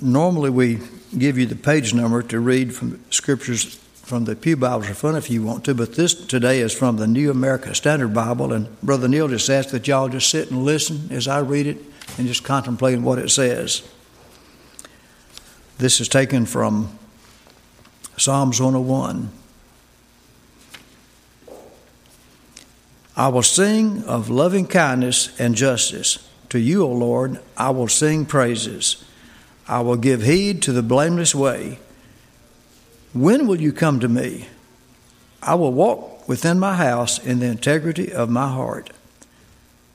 normally we give you the page number to read from scriptures from the Pew Bibles are fun if you want to, but this today is from the New American Standard Bible, and Brother Neil just asked that y'all just sit and listen as I read it and just contemplate what it says. This is taken from Psalms 101. I will sing of loving kindness and justice. To you, O Lord, I will sing praises. I will give heed to the blameless way. When will you come to me? I will walk within my house in the integrity of my heart.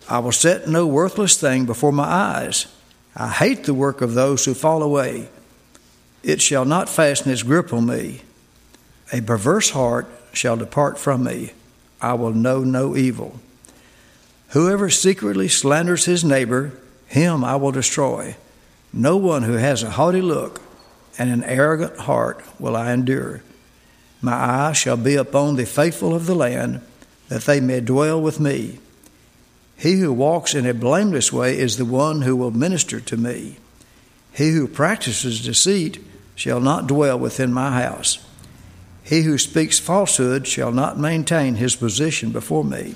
I will set no worthless thing before my eyes. I hate the work of those who fall away. It shall not fasten its grip on me. A perverse heart shall depart from me. I will know no evil. Whoever secretly slanders his neighbor, him I will destroy. No one who has a haughty look and an arrogant heart will I endure. My eye shall be upon the faithful of the land, that they may dwell with me. He who walks in a blameless way is the one who will minister to me. He who practices deceit shall not dwell within my house. He who speaks falsehood shall not maintain his position before me.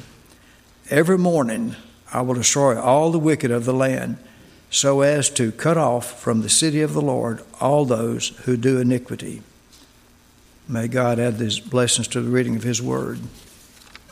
Every morning I will destroy all the wicked of the land so as to cut off from the city of the Lord all those who do iniquity. May God add these blessings to the reading of His Word.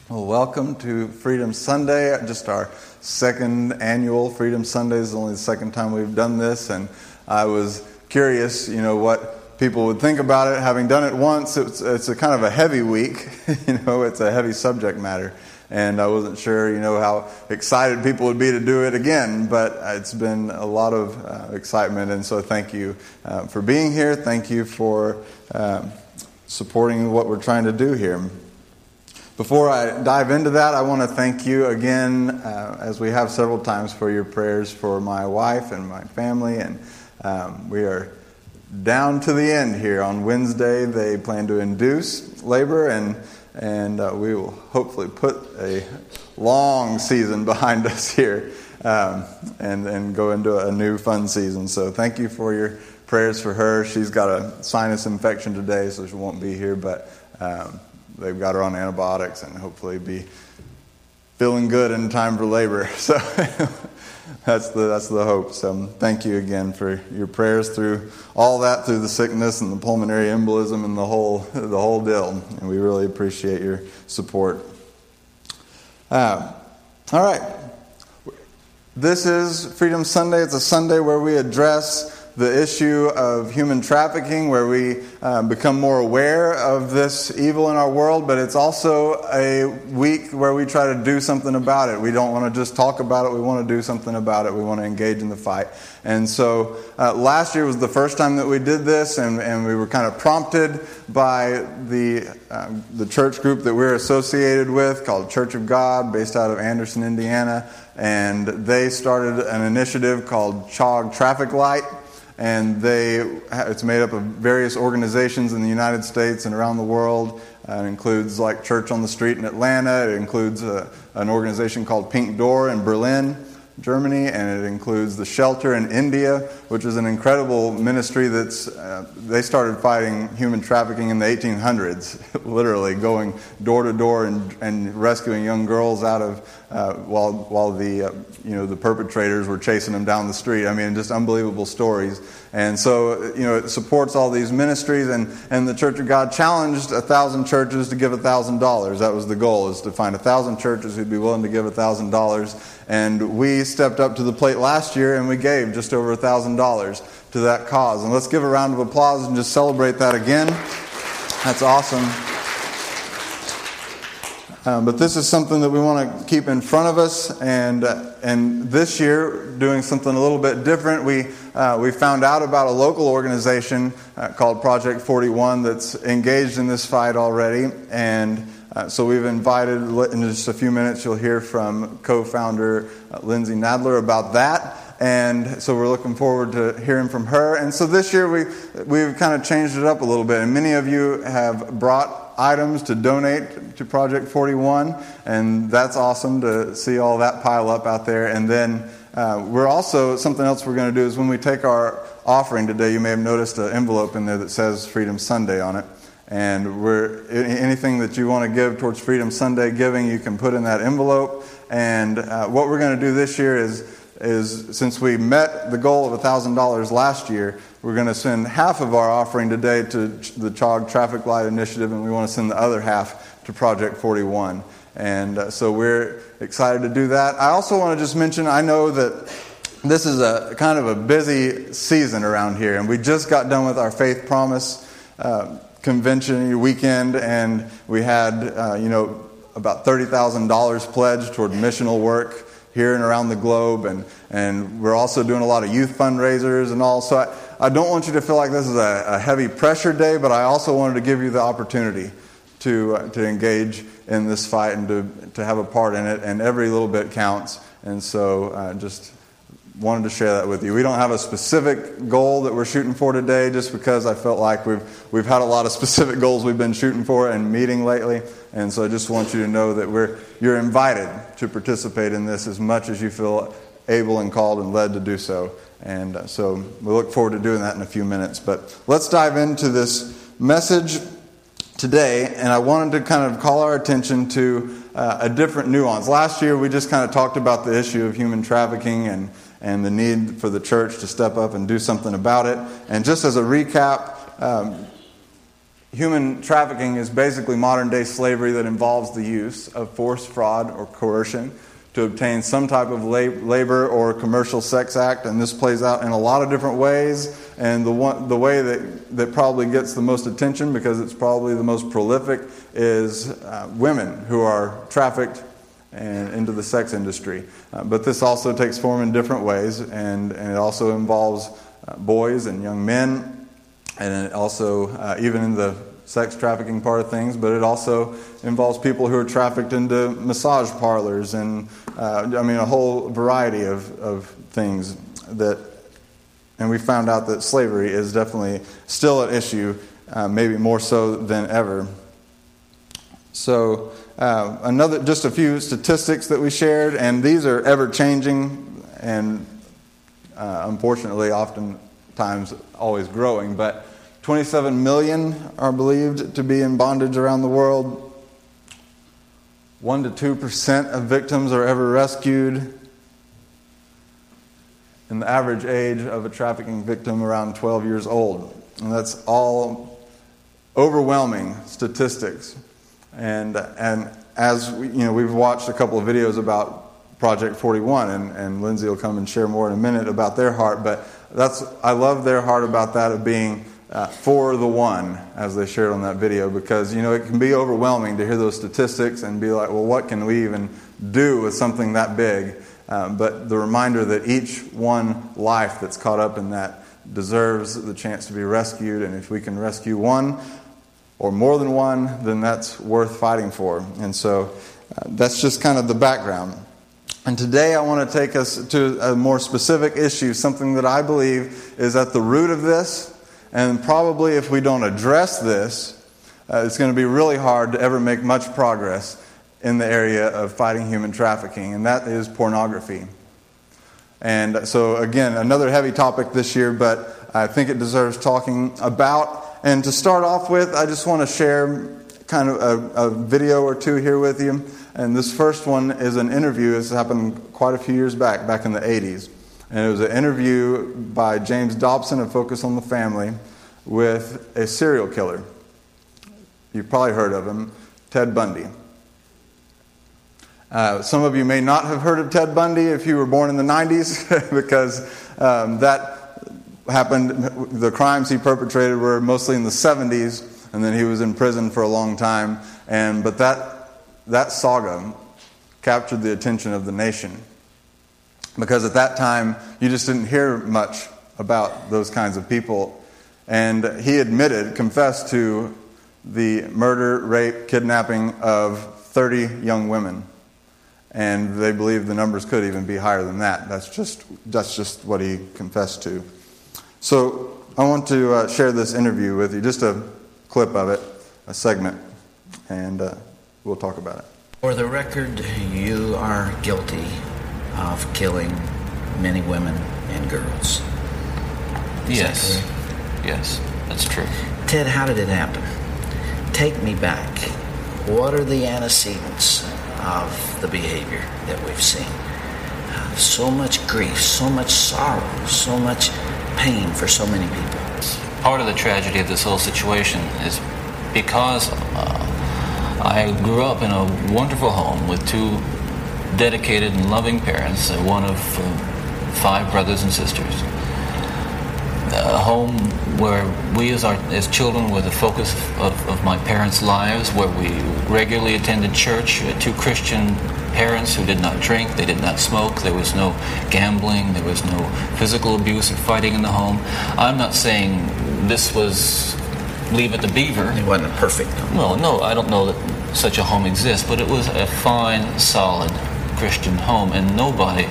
Well, welcome to Freedom Sunday, just our second annual Freedom Sunday. Is only the second time we've done this, and I was curious, you know, what people would think about it. Having done it once, it's, it's a kind of a heavy week, you know, it's a heavy subject matter and I wasn't sure, you know, how excited people would be to do it again. But it's been a lot of uh, excitement, and so thank you uh, for being here. Thank you for uh, supporting what we're trying to do here. Before I dive into that, I want to thank you again, uh, as we have several times, for your prayers for my wife and my family, and um, we are down to the end here. On Wednesday, they plan to induce labor, and and uh, we will hopefully put a long season behind us here um, and, and go into a new fun season. So thank you for your prayers for her. She's got a sinus infection today, so she won't be here, but um, they've got her on antibiotics and hopefully be feeling good in time for labor. So that's the that's the hope. So thank you again for your prayers through all that, through the sickness and the pulmonary embolism and the whole the whole deal. And we really appreciate your support. Uh, all right, this is Freedom Sunday. It's a Sunday where we address the issue of human trafficking, where we uh, become more aware of this evil in our world, but it's also a week where we try to do something about it. We don't want to just talk about it, we want to do something about it. We want to engage in the fight. And so uh, last year was the first time that we did this, and, and we were kind of prompted by the, uh, the church group that we're associated with called Church of God, based out of Anderson, Indiana. And they started an initiative called CHOG TraffickLight and they it's made up of various organizations in the United States and around the world. Uh, it includes like Church on the Street in Atlanta. It includes uh, an organization called Pink Door in Berlin. Germany, and it includes the shelter in India, which is an incredible ministry that's, uh, they started fighting human trafficking in the 1800s, literally going door to door and, and rescuing young girls out of, uh, while, while the, uh, you know, the perpetrators were chasing them down the street. I mean, just unbelievable stories. And so, you know, it supports all these ministries, and, and the Church of God challenged a thousand churches to give a thousand dollars. That was the goal, is to find a thousand churches who'd be willing to give a thousand dollars. And we stepped up to the plate last year and we gave just over a thousand dollars to that cause. And let's give a round of applause and just celebrate that again. That's awesome. Um, but this is something that we want to keep in front of us, and uh, and this year doing something a little bit different. We uh, we found out about a local organization uh, called Project 41 that's engaged in this fight already, and uh, so we've invited in just a few minutes. You'll hear from co-founder uh, Lindsay Nadler about that. And so we're looking forward to hearing from her. And so this year we, we've kind of changed it up a little bit. And many of you have brought items to donate to Project 41, and that's awesome to see all that pile up out there. And then uh, we're also, something else we're going to do is when we take our offering today, you may have noticed an envelope in there that says Freedom Sunday on it. And we're, anything that you want to give towards Freedom Sunday giving, you can put in that envelope. And uh, what we're going to do this year is, is since we met the goal of $1,000 last year, we're going to send half of our offering today to the CHOG TraffickLight Initiative, and we want to send the other half to Project 41. And uh, so we're excited to do that. I also want to just mention I know that this is a kind of a busy season around here, and we just got done with our Faith Promise uh, convention weekend, and we had, uh, you know, about $30,000 pledged toward missional work here and around the globe, and, and we're also doing a lot of youth fundraisers and all. So I, I don't want you to feel like this is a, a heavy pressure day, but I also wanted to give you the opportunity to, uh, to engage in this fight and to, to have a part in it, and every little bit counts. And so uh, just wanted to share that with you. We don't have a specific goal that we're shooting for today just because I felt like we've, we've had a lot of specific goals we've been shooting for and meeting lately. And so I just want you to know that we're, you're invited to participate in this as much as you feel able and called and led to do so. And uh, so we look forward to doing that in a few minutes. But let's dive into this message today. And I wanted to kind of call our attention to uh, a different nuance. Last year, we just kind of talked about the issue of human trafficking and and the need for the church to step up and do something about it. And just as a recap, um, human trafficking is basically modern day slavery that involves the use of force, fraud, or coercion to obtain some type of labor or commercial sex act. And this plays out in a lot of different ways. And the, one, the way that, that probably gets the most attention, because it's probably the most prolific, is uh, women who are trafficked and into the sex industry. Uh, but this also takes form in different ways, and, and it also involves uh, boys and young men, and it also, uh, even in the sex trafficking part of things, but it also involves people who are trafficked into massage parlors and, uh, I mean, a whole variety of, of things that, and we found out that slavery is definitely still an issue, uh, maybe more so than ever. So, uh, another, just a few statistics that we shared, and these are ever changing and uh, unfortunately, oftentimes always growing. But 27 million are believed to be in bondage around the world. 1 to 2% of victims are ever rescued. And the average age of a trafficking victim around 12 years old. And that's all overwhelming statistics. And, and as we, you know, we've watched a couple of videos about Project 41, and, and Lindsay will come and share more in a minute about their heart. But that's, I love their heart about that of being uh, for the one, as they shared on that video, because you know it can be overwhelming to hear those statistics and be like, well, what can we even do with something that big? Um, but the reminder that each one life that's caught up in that deserves the chance to be rescued, and if we can rescue one, or more than one, then that's worth fighting for. And so uh, that's just kind of the background. And today I want to take us to a more specific issue, something that I believe is at the root of this. And probably if we don't address this, uh, it's going to be really hard to ever make much progress in the area of fighting human trafficking, and that is pornography. And so, again, another heavy topic this year, but I think it deserves talking about. And to start off with, I just want to share kind of a, a, video or two here with you. And this first one is an interview. This happened quite a few years back, back in the 80s. And it was an interview by James Dobson of Focus on the Family with a serial killer. You've probably heard of him, Ted Bundy. Uh, some of you may not have heard of Ted Bundy if you were born in the 90s, because um, that happened, the crimes he perpetrated were mostly in the 70s, and then he was in prison for a long time. And, but that, that saga captured the attention of the nation. Because at that time, you just didn't hear much about those kinds of people. And he admitted, confessed to the murder, rape, kidnapping of 30 young women. And they believe the numbers could even be higher than that. That's just, that's just what he confessed to. So I want to uh, share this interview with you, just a clip of it, a segment, and uh, we'll talk about it. For the record, you are guilty of killing many women and girls. Is yes. correct? Yes, that's true. Ted, how did it happen? Take me back. What are the antecedents of the behavior that we've seen? Uh, so much grief, so much sorrow, so much pain for so many people. Part of the tragedy of this whole situation is because uh, I grew up in a wonderful home with two dedicated and loving parents, uh, one of uh, five brothers and sisters. A home where we as, our, as children were the focus of, of my parents' lives, where we regularly attended church, uh, two Christian parents who did not drink, they did not smoke, there was no gambling, there was no physical abuse or fighting in the home. I'm not saying this was Leave It to Beaver. It wasn't perfect. Well, no, I don't know that such a home exists, but it was a fine, solid Christian home, and nobody,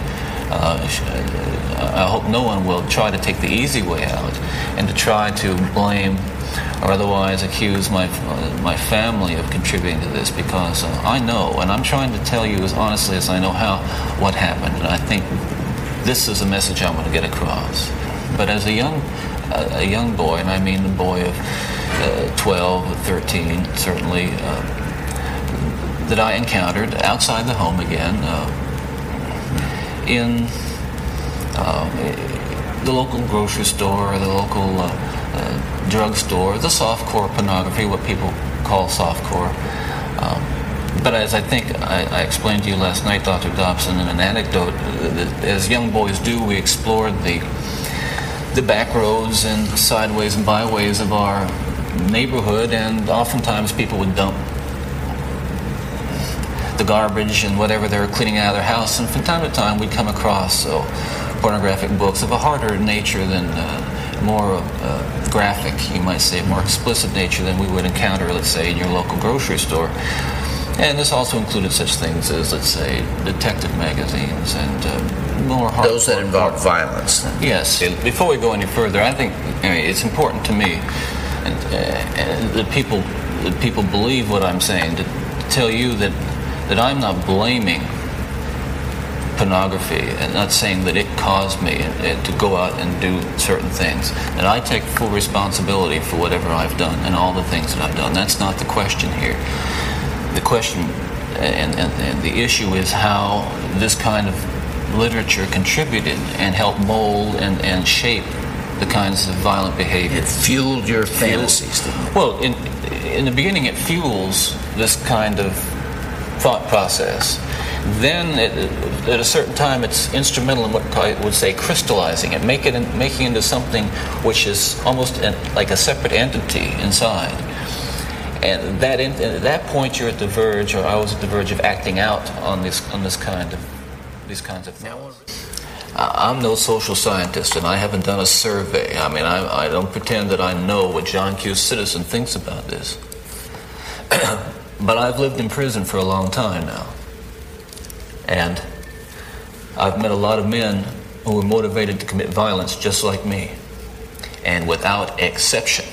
uh, uh, I hope no one will try to take the easy way out and to try to blame or otherwise accuse my, uh, my family of contributing to this because uh, I know, and I'm trying to tell you as honestly as I know how, what happened, and I think this is a message I want to get across. But as a young, uh, a young boy, and I mean a boy of uh, 12, 13, certainly, that I encountered outside the home again, uh, in uh, the local grocery store, or the local uh, uh, drugstore, the softcore pornography, what people call softcore. Um, but as I think I, I explained to you last night, Dr. Dobson, in an anecdote, uh, as young boys do, we explored the the back roads and sideways and byways of our neighborhood, and oftentimes people would dump the garbage and whatever they were cleaning out of their house. And from time to time, we'd come across so, pornographic books of a harder nature than uh, more uh, graphic, you might say, more explicit nature than we would encounter, let's say, in your local grocery store. And this also included such things as, let's say, detective magazines and uh, more hard- Those that involve violence. Yes. Before we go any further, I think I mean, it's important to me, and, uh, and that people that people believe what I'm saying to tell you that that I'm not blaming pornography and not saying that it caused me to go out and do certain things. That I take full responsibility for whatever I've done and all the things that I've done. That's not the question here. The question and, and, and the issue is how this kind of literature contributed and helped mold and, and shape the kinds of violent behavior. It fueled your fantasies, didn't? Well, in, in the beginning, it fuels this kind of thought process. Then, it, at a certain time, it's instrumental in what I would say crystallizing it, make it in, making it into something which is almost an, like a separate entity inside. And that in, at that point, you're at the verge, or I was at the verge of acting out on this on this kind of these kinds of things. I'm no social scientist, and I haven't done a survey. I mean, I, I don't pretend that I know what John Q. Citizen thinks about this. but I've lived in prison for a long time now. And I've met a lot of men who were motivated to commit violence just like me. And without exception,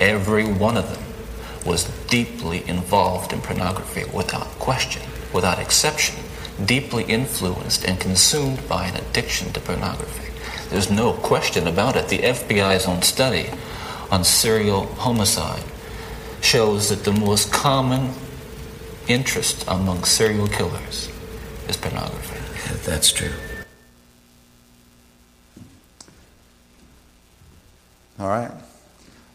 every one of them was deeply involved in pornography without question, without exception, deeply influenced and consumed by an addiction to pornography. There's no question about it. The FBI's own study on serial homicide shows that the most common interest among serial killers is pornography. That's true. All right.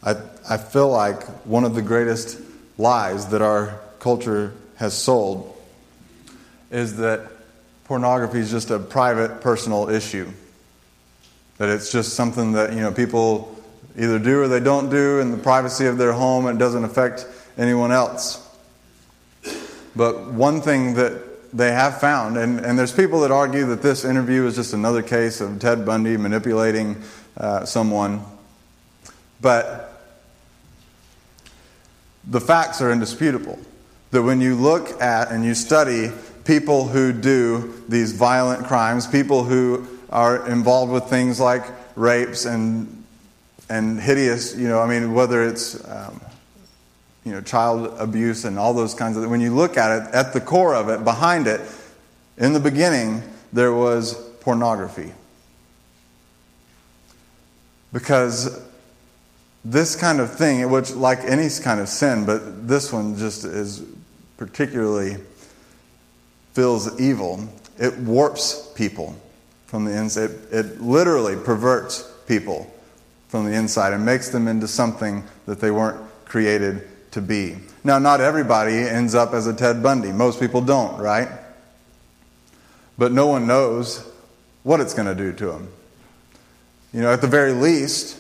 I, I feel like one of the greatest lies that our culture has sold is that pornography is just a private, personal issue. That it's just something that, you know, people either do or they don't do in the privacy of their home and it doesn't affect anyone else. But one thing that they have found, and, and there's people that argue that this interview is just another case of Ted Bundy manipulating uh, someone. But the facts are indisputable. That when you look at and you study people who do these violent crimes, people who are involved with things like rapes and and hideous, you know, I mean, whether it's um, you know child abuse and all those kinds of. When you look at it, at the core of it, behind it, in the beginning, there was pornography. Because this kind of thing, which like any kind of sin, but this one just is particularly feels evil. It warps people from the inside. It, it literally perverts people from the inside and makes them into something that they weren't created to be. Now, not everybody ends up as a Ted Bundy. Most people don't, right? But no one knows what it's going to do to them. You know, at the very least,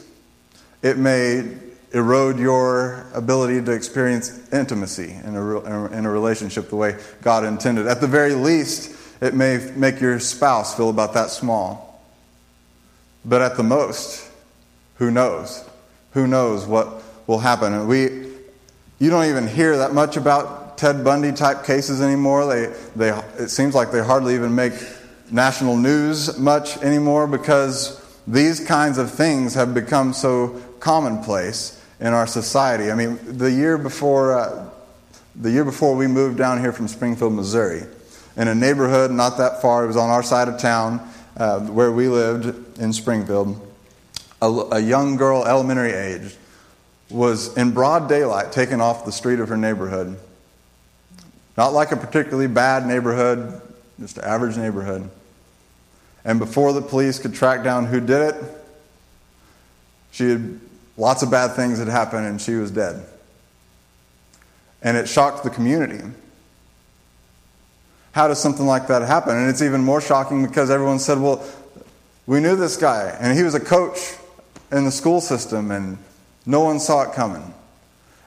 it may erode your ability to experience intimacy in a, in a relationship the way God intended. At the very least, it may make your spouse feel about that small. But at the most, who knows? Who knows what will happen? We, you don't even hear that much about Ted Bundy type cases anymore. They, they, it seems like they hardly even make national news much anymore because these kinds of things have become so commonplace in our society. I mean, the year before, uh, the year before we moved down here from Springfield, Missouri, in a neighborhood not that far, it was on our side of town uh, where we lived in Springfield, a, a young girl, elementary age, was in broad daylight taken off the street of her neighborhood. Not like a particularly bad neighborhood, just an average neighborhood. And before the police could track down who did it, she had lots of bad things had happened and she was dead. And it shocked the community. How does something like that happen? And it's even more shocking because everyone said, well, we knew this guy, and he was a coach in the school system, and no one saw it coming.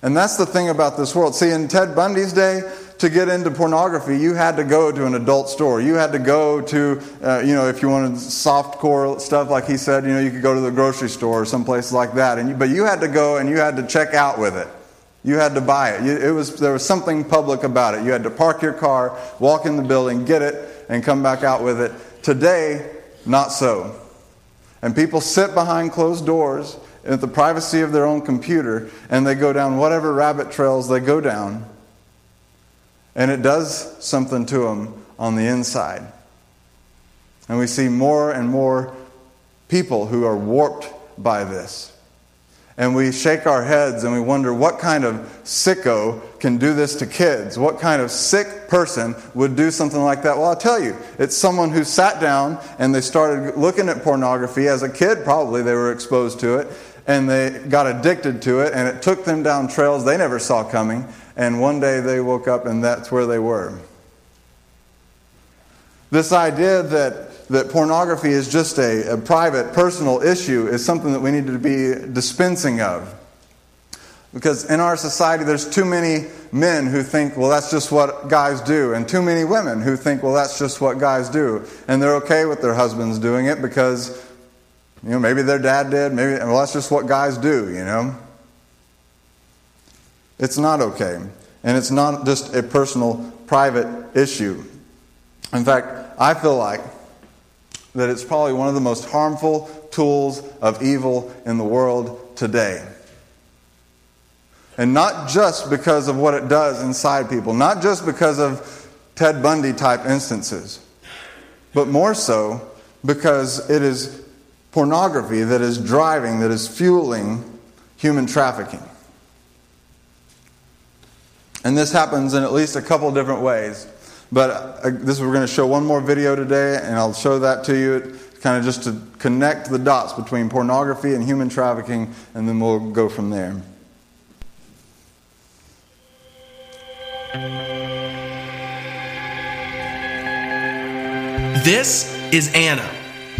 And that's the thing about this world. See, in Ted Bundy's day, to get into pornography, you had to go to an adult store. You had to go to, uh, you know, if you wanted soft core stuff, like he said, you know, you could go to the grocery store or some places like that. And you, but you had to go and you had to check out with it. You had to buy it. You, it was, there was something public about it. You had to park your car, walk in the building, get it, and come back out with it. Today, not so. And people sit behind closed doors in the privacy of their own computer and they go down whatever rabbit trails they go down and it does something to them on the inside. And we see more and more people who are warped by this. And we shake our heads and we wonder what kind of sicko can do this to kids? What kind of sick person would do something like that? Well, I'll tell you, it's someone who sat down and they started looking at pornography. As a kid, probably they were exposed to it and they got addicted to it and it took them down trails they never saw coming and one day they woke up and that's where they were. This idea that, that pornography is just a, a private, personal issue is something that we need to be dispensing of. Because in our society, there's too many men who think, well, that's just what guys do, and too many women who think, well, that's just what guys do. And they're okay with their husbands doing it because, you know, maybe their dad did, maybe, well, that's just what guys do, you know. It's not okay. And it's not just a personal, private issue. In fact, I feel like that it's probably one of the most harmful tools of evil in the world today. And not just because of what it does inside people, not just because of Ted Bundy type instances, but more so because it is pornography that is driving, that is fueling human trafficking. And this happens in at least a couple different ways. But uh, this we're going to show one more video today, and I'll show that to you, kind of just to connect the dots between pornography and human trafficking, and then we'll go from there. This is Anna.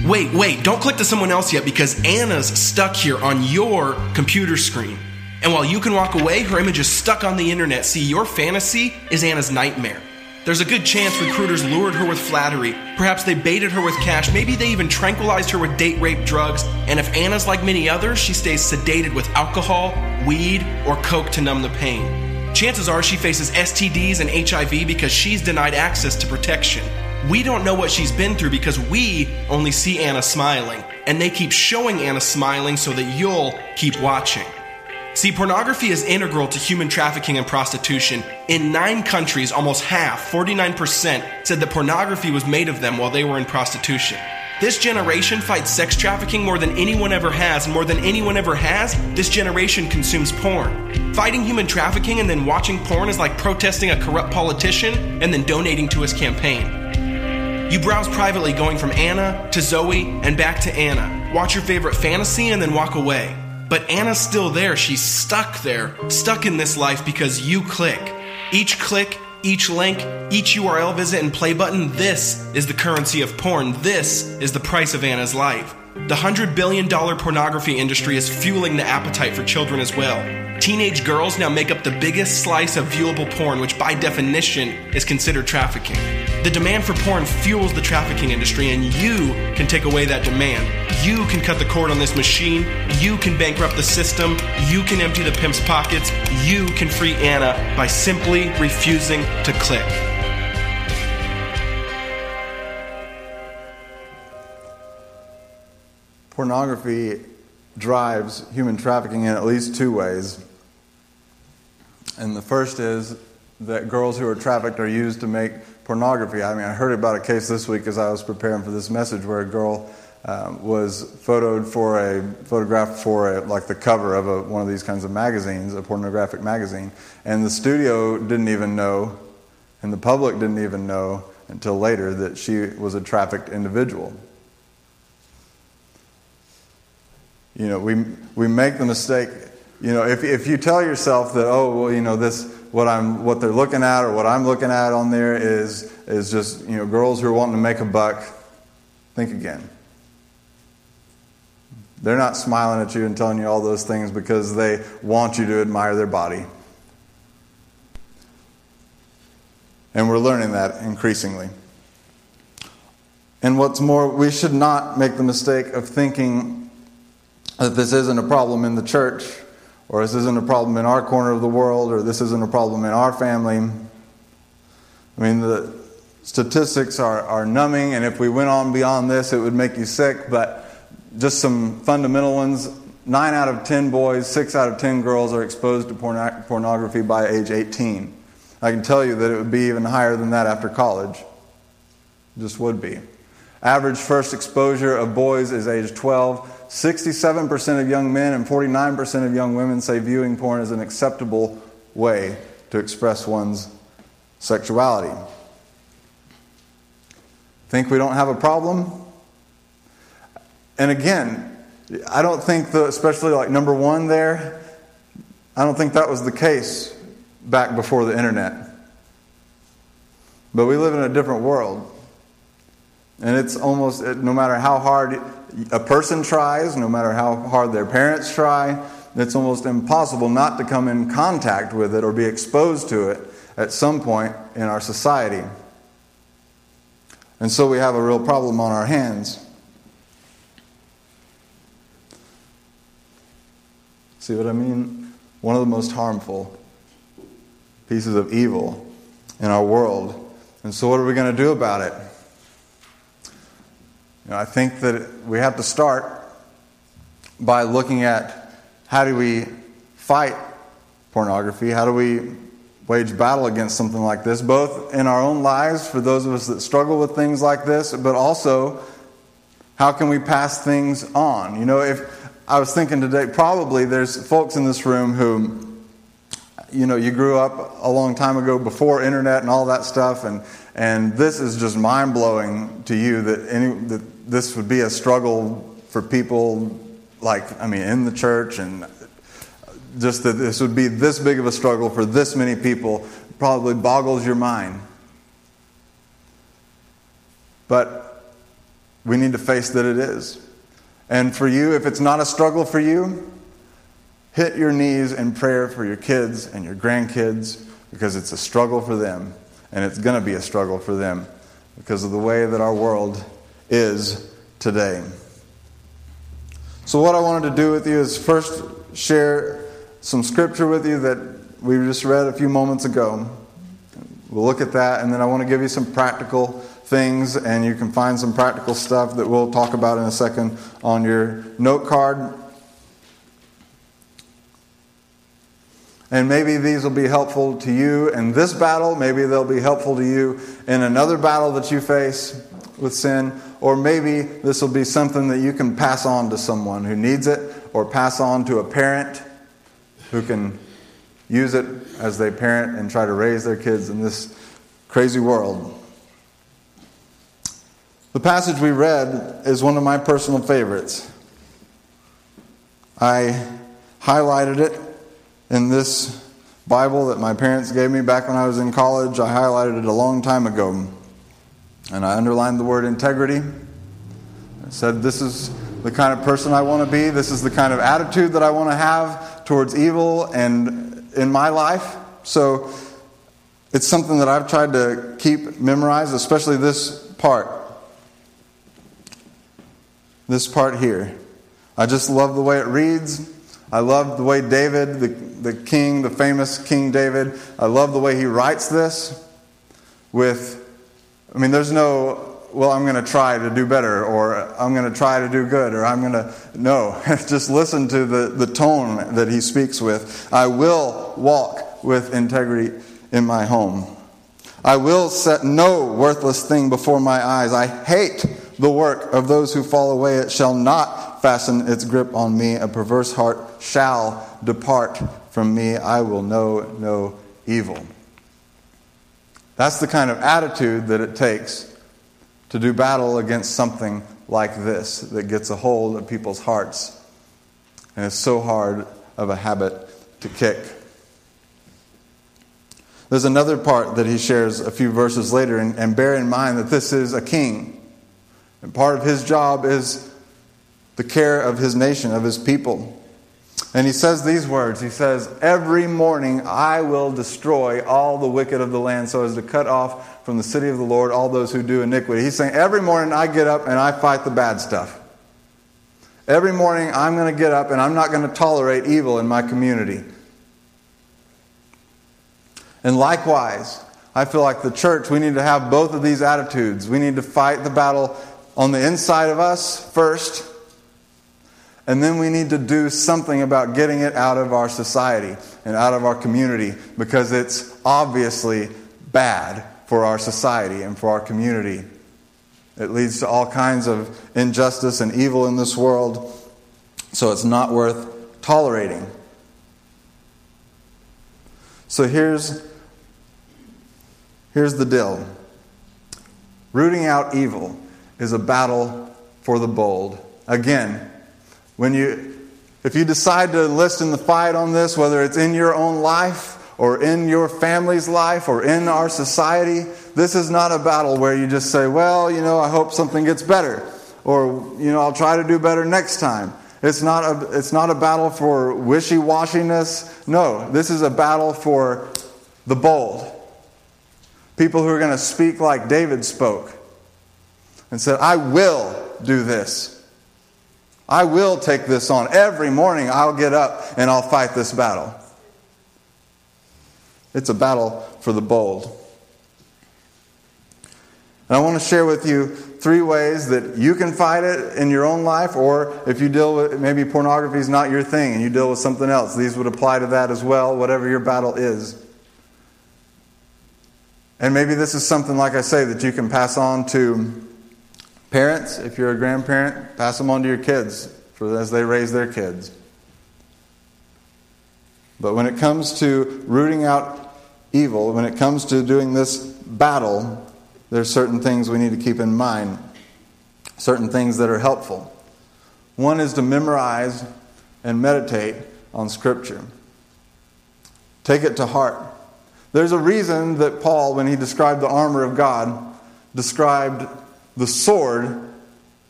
Wait, wait, don't click to someone else yet because Anna's stuck here on your computer screen. And while you can walk away, her image is stuck on the internet. See, your fantasy is Anna's nightmare. There's a good chance recruiters lured her with flattery. Perhaps they baited her with cash. Maybe they even tranquilized her with date rape drugs. And if Anna's like many others, she stays sedated with alcohol, weed, or coke to numb the pain. Chances are she faces STDs and HIV because she's denied access to protection. We don't know what she's been through because we only see Anna smiling. And they keep showing Anna smiling so that you'll keep watching. See, pornography is integral to human trafficking and prostitution. In nine countries, almost half, 49%, said that pornography was made of them while they were in prostitution. This generation fights sex trafficking more than anyone ever has, and more than anyone ever has, this generation consumes porn. Fighting human trafficking and then watching porn is like protesting a corrupt politician and then donating to his campaign. You browse privately going from Anna to Zoe and back to Anna. Watch your favorite fantasy and then walk away. But Anna's still there. She's stuck there, stuck in this life because you click. Each click each link, each URL visit and play button, this is the currency of porn. This is the price of Anna's life. The $100 billion pornography industry is fueling the appetite for children as well. Teenage girls now make up the biggest slice of viewable porn, which by definition is considered trafficking. The demand for porn fuels the trafficking industry, and you can take away that demand. You can cut the cord on this machine. You can bankrupt the system. You can empty the pimp's pockets. You can free Anna by simply refusing to click. Pornography drives human trafficking in at least two ways. And the first is that girls who are trafficked are used to make pornography. I mean, I heard about a case this week as I was preparing for this message where a girl um, was photoed for a photographed for a, like the cover of a, one of these kinds of magazines, a pornographic magazine, and the studio didn't even know, and the public didn't even know until later that she was a trafficked individual. You know, we, we make the mistake, you know, if, if you tell yourself that, oh, well, you know, this, what, I'm, what they're looking at or what I'm looking at on there is, is just, you know, girls who are wanting to make a buck, think again. They're not smiling at you and telling you all those things because they want you to admire their body. And we're learning that increasingly. And what's more, we should not make the mistake of thinking that this isn't a problem in the church, or this isn't a problem in our corner of the world, or this isn't a problem in our family. I mean, the statistics are, are numbing, and if we went on beyond this, it would make you sick, but just some fundamental ones. Nine out of ten boys, six out of ten girls are exposed to porn- pornography by age 18. I can tell you that it would be even higher than that after college. Just would be. Average first exposure of boys is age 12. 67% of young men and 49% of young women say viewing porn is an acceptable way to express one's sexuality. Think we don't have a problem? And again, I don't think the, especially like number one there, I don't think that was the case back before the internet. But we live in a different world. And it's almost, no matter how hard a person tries, no matter how hard their parents try, it's almost impossible not to come in contact with it or be exposed to it at some point in our society. And so we have a real problem on our hands. See what I mean? One of the most harmful pieces of evil in our world. And so, what are we going to do about it? You know, I think that we have to start by looking at how do we fight pornography? How do we wage battle against something like this, both in our own lives for those of us that struggle with things like this, but also how can we pass things on? You know, if I was thinking today, probably there's folks in this room who you know, you grew up a long time ago before internet and all that stuff, and, and this is just mind blowing to you that, any, that this would be a struggle for people like, I mean, in the church, and just that this would be this big of a struggle for this many people probably boggles your mind. But we need to face that it is. And for you, if it's not a struggle for you, hit your knees in prayer for your kids and your grandkids because it's a struggle for them. And it's going to be a struggle for them because of the way that our world is today. So, what I wanted to do with you is first share some scripture with you that we just read a few moments ago. We'll look at that, and then I want to give you some practical things, and you can find some practical stuff that we'll talk about in a second on your note card. And maybe these will be helpful to you in this battle. Maybe they'll be helpful to you in another battle that you face with sin. Or maybe this will be something that you can pass on to someone who needs it, or pass on to a parent who can use it as they parent and try to raise their kids in this crazy world. The passage we read is one of my personal favorites. I highlighted it in this Bible that my parents gave me back when I was in college. I highlighted it a long time ago. And I underlined the word integrity. I said, This is the kind of person I want to be. This is the kind of attitude that I want to have towards evil and in my life. So it's something that I've tried to keep memorized, especially this part this part here. I just love the way it reads. I love the way David, the, the king, the famous King David, I love the way he writes this with, I mean, there's no, well, I'm going to try to do better, or I'm going to try to do good, or I'm going to, no. just listen to the, the tone that he speaks with. I will walk with integrity in my home. I will set no worthless thing before my eyes. I hate the work of those who fall away. It shall not fasten its grip on me. A perverse heart shall depart from me. I will know no evil. That's the kind of attitude that it takes to do battle against something like this that gets a hold of people's hearts and is so hard of a habit to kick. There's another part that he shares a few verses later, and, and bear in mind that this is a king. And part of his job is the care of his nation, of his people. And he says these words He says, Every morning I will destroy all the wicked of the land so as to cut off from the city of the Lord all those who do iniquity. He's saying, Every morning I get up and I fight the bad stuff. Every morning I'm going to get up and I'm not going to tolerate evil in my community. And likewise, I feel like the church, we need to have both of these attitudes. We need to fight the battle on the inside of us first, and then we need to do something about getting it out of our society and out of our community because it's obviously bad for our society and for our community. It leads to all kinds of injustice and evil in this world, so it's not worth tolerating. So here's, here's the deal rooting out evil is a battle for the bold. Again, when you if you decide to enlist in the fight on this, whether it's in your own life or in your family's life or in our society, this is not a battle where you just say, well, you know, I hope something gets better or, you know, I'll try to do better next time. It's not a, it's not a battle for wishy washiness. No, this is a battle for the bold. People who are going to speak like David spoke and said, I will do this. I will take this on. Every morning I'll get up and I'll fight this battle. It's a battle for the bold. And I want to share with you three ways that you can fight it in your own life, or if you deal with maybe pornography is not your thing and you deal with something else, these would apply to that as well, whatever your battle is. And maybe this is something, like I say, that you can pass on to Parents, if you're a grandparent, pass them on to your kids for as they raise their kids. But when it comes to rooting out evil, when it comes to doing this battle, there's certain things we need to keep in mind, certain things that are helpful. One is to memorize and meditate on Scripture. Take it to heart. There's a reason that Paul, when he described the armor of God, described the sword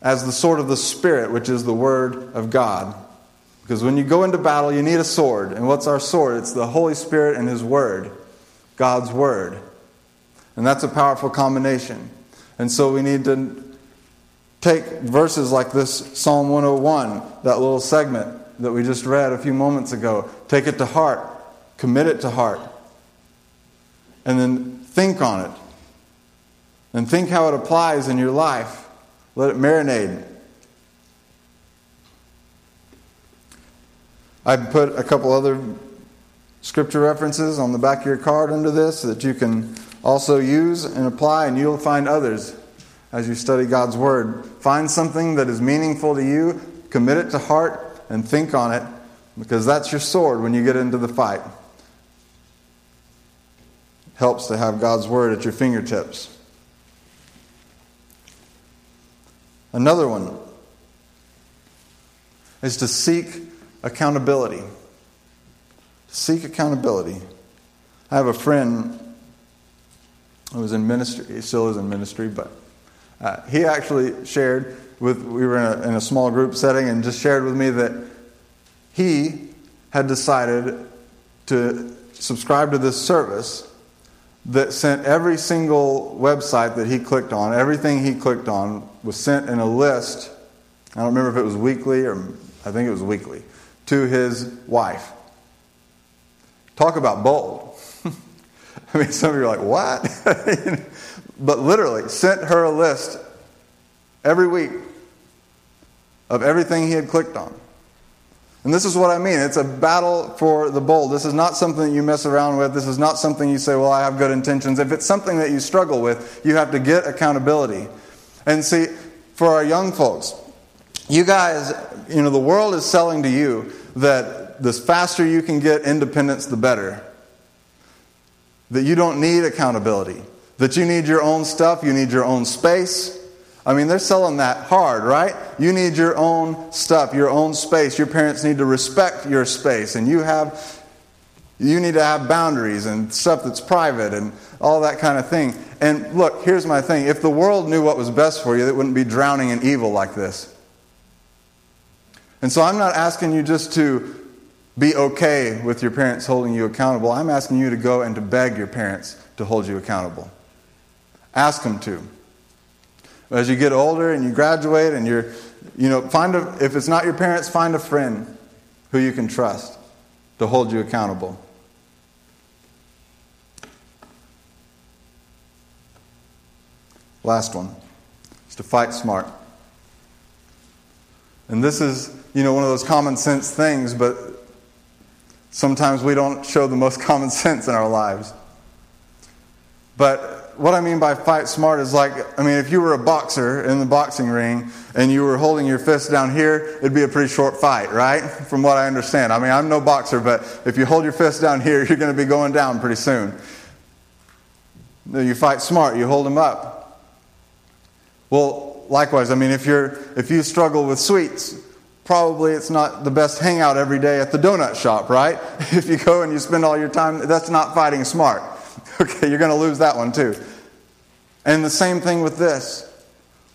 as the sword of the Spirit, which is the Word of God. Because when you go into battle, you need a sword. And what's our sword? It's the Holy Spirit and His Word, God's Word. And that's a powerful combination. And so we need to take verses like this Psalm 101, that little segment that we just read a few moments ago, take it to heart, commit it to heart, and then think on it and think how it applies in your life. Let it marinate. I put a couple other scripture references on the back of your card under this that you can also use and apply, and you'll find others as you study God's Word. Find something that is meaningful to you, commit it to heart, and think on it, because that's your sword when you get into the fight. Helps to have God's Word at your fingertips. Another one is to seek accountability. Seek accountability. I have a friend who was in ministry, he still is in ministry, but uh, he actually shared with, we were in a, in a small group setting, and just shared with me that he had decided to subscribe to this service that sent every single website that he clicked on, everything he clicked on was sent in a list. I don't remember if it was weekly or I think it was weekly to his wife. Talk about bold. I mean, some of you are like, what? but literally, sent her a list every week of everything he had clicked on. And this is what I mean. It's a battle for the bold. This is not something that you mess around with. This is not something you say, well, I have good intentions. If it's something that you struggle with, you have to get accountability. And see, for our young folks, you guys, you know, the world is selling to you that the faster you can get independence, the better. That you don't need accountability. That you need your own stuff, you need your own space. I mean, they're selling that hard, right? You need your own stuff, your own space. Your parents need to respect your space, and you have you need to have boundaries and stuff that's private and all that kind of thing. And look, here's my thing. If the world knew what was best for you, it wouldn't be drowning in evil like this. And so I'm not asking you just to be okay with your parents holding you accountable. I'm asking you to go and to beg your parents to hold you accountable. Ask them to. As you get older and you graduate and you're, you know, find a, if it's not your parents, find a friend who you can trust to hold you accountable. Last one is to fight smart. And this is, you know, one of those common sense things, but sometimes we don't show the most common sense in our lives. But what I mean by fight smart is like, I mean, if you were a boxer in the boxing ring and you were holding your fist down here, it'd be a pretty short fight, right? From what I understand. I mean, I'm no boxer, but if you hold your fist down here, you're going to be going down pretty soon. You fight smart, you hold them up. Well, likewise, I mean, if, you're, if you struggle with sweets, probably it's not the best hangout every day at the donut shop, right? If you go and you spend all your time, that's not fighting smart. Okay, you're going to lose that one too. And the same thing with this.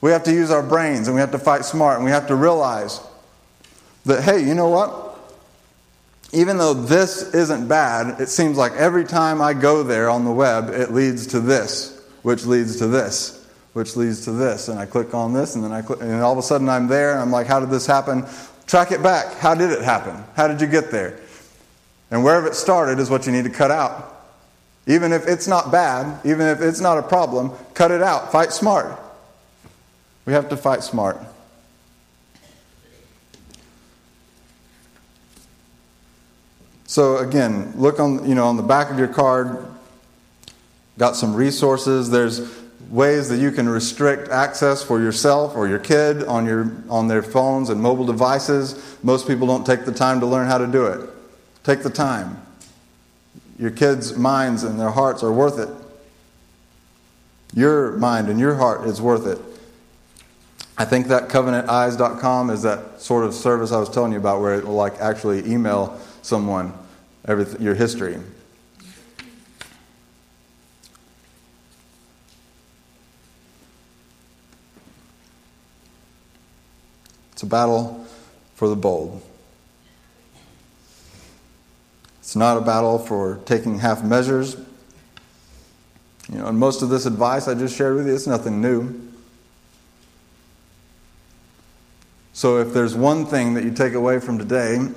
We have to use our brains and we have to fight smart and we have to realize that, hey, you know what? Even though this isn't bad, it seems like every time I go there on the web, it leads to this, which leads to this, which leads to this. And I click on this and then I click, and all of a sudden I'm there and I'm like, how did this happen? Track it back. How did it happen? How did you get there? And wherever it started is what you need to cut out. Even if it's not bad, even if it's not a problem, cut it out. Fight smart. We have to fight smart. So again, look on you know on the back of your card. Got some resources. There's ways that you can restrict access for yourself or your kid on your on their phones and mobile devices. Most people don't take the time to learn how to do it. Take the time. Your kids' minds and their hearts are worth it. Your mind and your heart is worth it. I think that covenanteyes.com is that sort of service I was telling you about where it will like actually email someone everything, your history. It's a battle for the bold. It's not a battle for taking half measures. You know, and most of this advice I just shared with you, it's nothing new. So if there's one thing that you take away from today,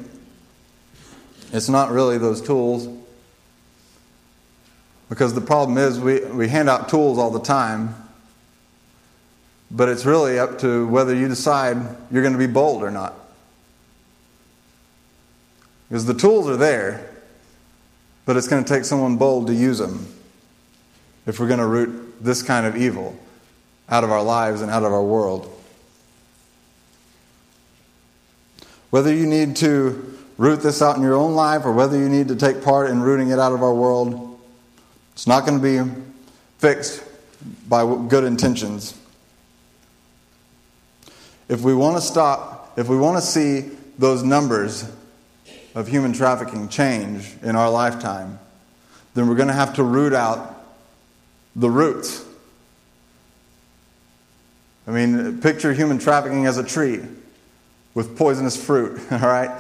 it's not really those tools. Because the problem is we, we hand out tools all the time, but it's really up to whether you decide you're going to be bold or not. Because the tools are there. But it's going to take someone bold to use them if we're going to root this kind of evil out of our lives and out of our world. Whether you need to root this out in your own life or whether you need to take part in rooting it out of our world, it's not going to be fixed by good intentions. If we want to stop, if we want to see those numbers of human trafficking change in our lifetime, then we're going to have to root out the roots. I mean, picture human trafficking as a tree with poisonous fruit, all right?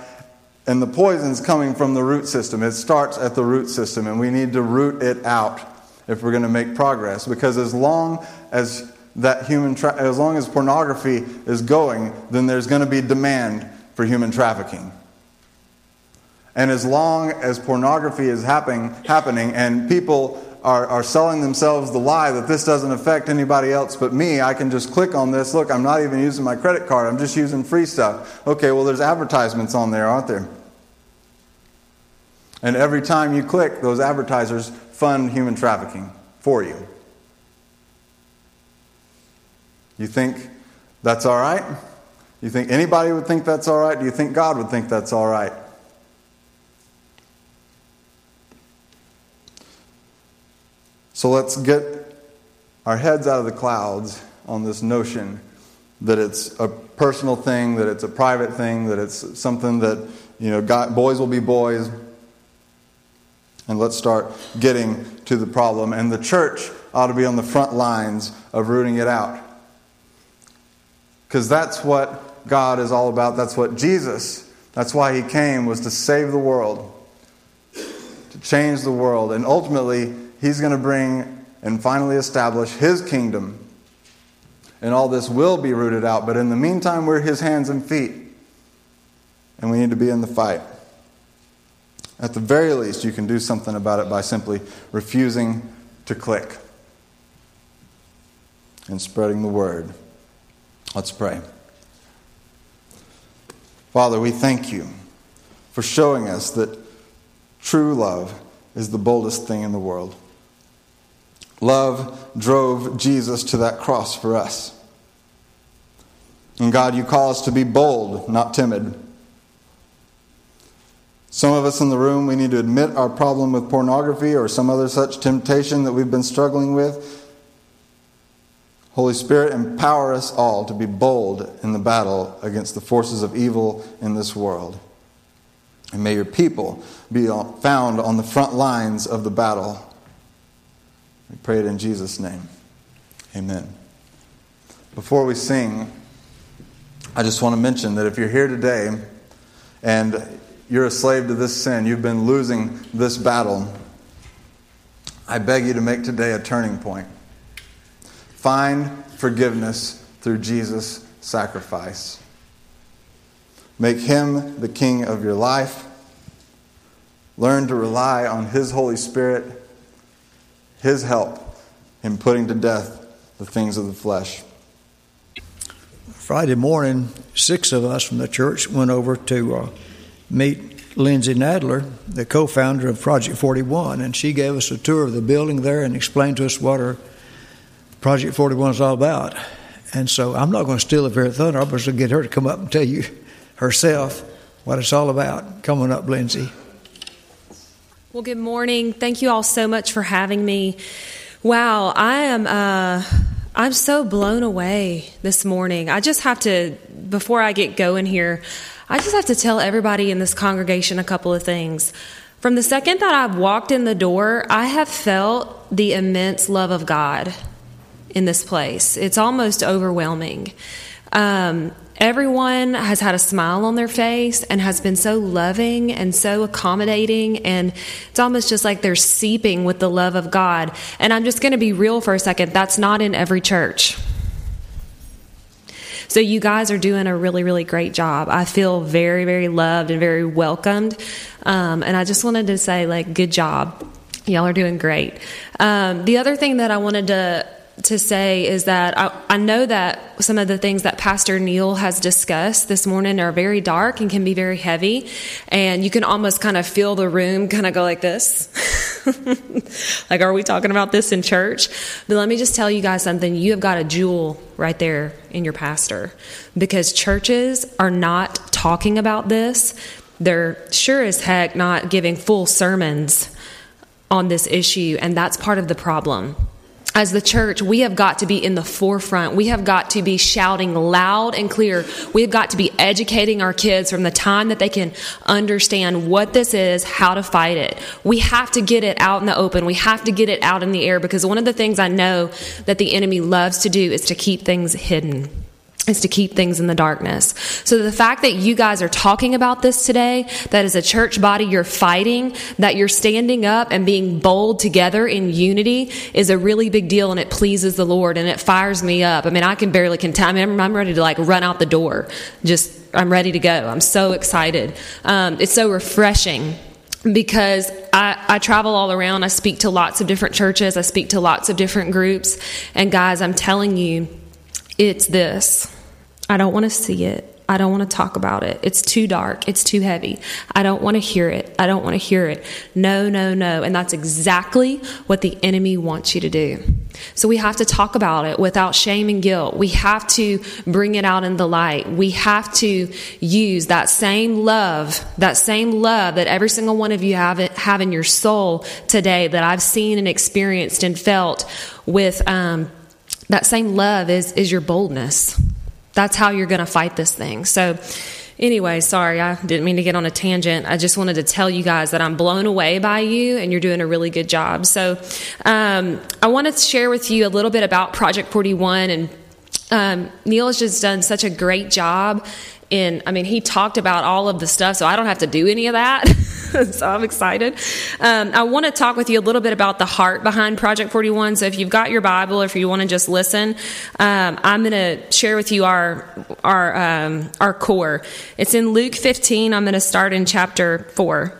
And the poison's coming from the root system. It starts at the root system, and we need to root it out if we're going to make progress. Because as long as that human, tra- as long as pornography is going, then there's going to be demand for human trafficking. And as long as pornography is happen- happening and people are, are selling themselves the lie that this doesn't affect anybody else but me, I can just click on this. Look, I'm not even using my credit card, I'm just using free stuff. Okay, well, there's advertisements on there, aren't there? And every time you click, those advertisers fund human trafficking for you. You think that's all right? You think anybody would think that's all right? Do you think God would think that's all right? So let's get our heads out of the clouds on this notion that it's a personal thing, that it's a private thing, that it's something that, you know, God, boys will be boys. And let's start getting to the problem. And the church ought to be on the front lines of rooting it out. Because that's what God is all about. That's what Jesus, that's why he came, was to save the world, to change the world. And ultimately, He's going to bring and finally establish His kingdom. And all this will be rooted out. But in the meantime, we're His hands and feet. And we need to be in the fight. At the very least, you can do something about it by simply refusing to click and spreading the word. Let's pray. Father, we thank you for showing us that true love is the boldest thing in the world. Love drove Jesus to that cross for us. And God, you call us to be bold, not timid. Some of us in the room, we need to admit our problem with pornography or some other such temptation that we've been struggling with. Holy Spirit, empower us all to be bold in the battle against the forces of evil in this world. And may your people be found on the front lines of the battle we pray it in Jesus' name. Amen. Before we sing, I just want to mention that if you're here today and you're a slave to this sin, you've been losing this battle, I beg you to make today a turning point. Find forgiveness through Jesus' sacrifice. Make him the king of your life. Learn to rely on his Holy Spirit his help in putting to death the things of the flesh. Friday morning, six of us from the church went over to uh, meet Lindsay Nadler, the co founder of Project 41, and she gave us a tour of the building there and explained to us what her Project 41 is all about. And so I'm not going to steal the very thunder. I'm going to get her to come up and tell you herself what it's all about. Coming up, Lindsay. Well, good morning. Thank you all so much for having me. Wow, I am uh, I'm so blown away this morning. I just have to before I get going here, I just have to tell everybody in this congregation a couple of things. From the second that I've walked in the door, I have felt the immense love of God in this place. It's almost overwhelming. Um, Everyone has had a smile on their face and has been so loving and so accommodating. And it's almost just like they're seeping with the love of God. And I'm just going to be real for a second. That's not in every church. So you guys are doing a really, really great job. I feel very, very loved and very welcomed. Um, and I just wanted to say, like, good job. Y'all are doing great. Um, the other thing that I wanted to to say is that I, I, know that some of the things that Pastor Neil has discussed this morning are very dark and can be very heavy. And you can almost kind of feel the room kind of go like this. like, are we talking about this in church? But let me just tell you guys something. You have got a jewel right there in your pastor because churches are not talking about this. They're sure as heck not giving full sermons on this issue, and that's part of the problem as the church, we have got to be in the forefront. We have got to be shouting loud and clear. We have got to be educating our kids from the time that they can understand what this is, how to fight it. We have to get it out in the open. We have to get it out in the air because one of the things I know that the enemy loves to do is to keep things hidden is to keep things in the darkness. So the fact that you guys are talking about this today, that as a church body you're fighting, that you're standing up and being bold together in unity is a really big deal and it pleases the Lord and it fires me up. I mean, I can barely contain, I mean, I'm ready to like run out the door. Just, I'm ready to go. I'm so excited. Um, it's so refreshing because I, I, travel all around. I speak to lots of different churches. I speak to lots of different groups. And guys, I'm telling you, it's this. I don't want to see it. I don't want to talk about it. It's too dark. It's too heavy. I don't want to hear it. I don't want to hear it. No, no, no. And that's exactly what the enemy wants you to do. So we have to talk about it without shame and guilt. We have to bring it out in the light. We have to use that same love, that same love that every single one of you have, have in your soul today that I've seen and experienced and felt with, um, that same love is, is your boldness. That's how you're going to fight this thing. So, anyway, sorry, I didn't mean to get on a tangent. I just wanted to tell you guys that I'm blown away by you and you're doing a really good job. So, um, I want to share with you a little bit about Project 41 and um, Neil has just done such a great job in, I mean, he talked about all of the stuff, so I don't have to do any of that. so I'm excited. Um, I want to talk with you a little bit about the heart behind Project 41. So if you've got your Bible, or if you want to just listen, um, I'm going to share with you our our um, our core. It's in Luke 15. I'm going to start in chapter four.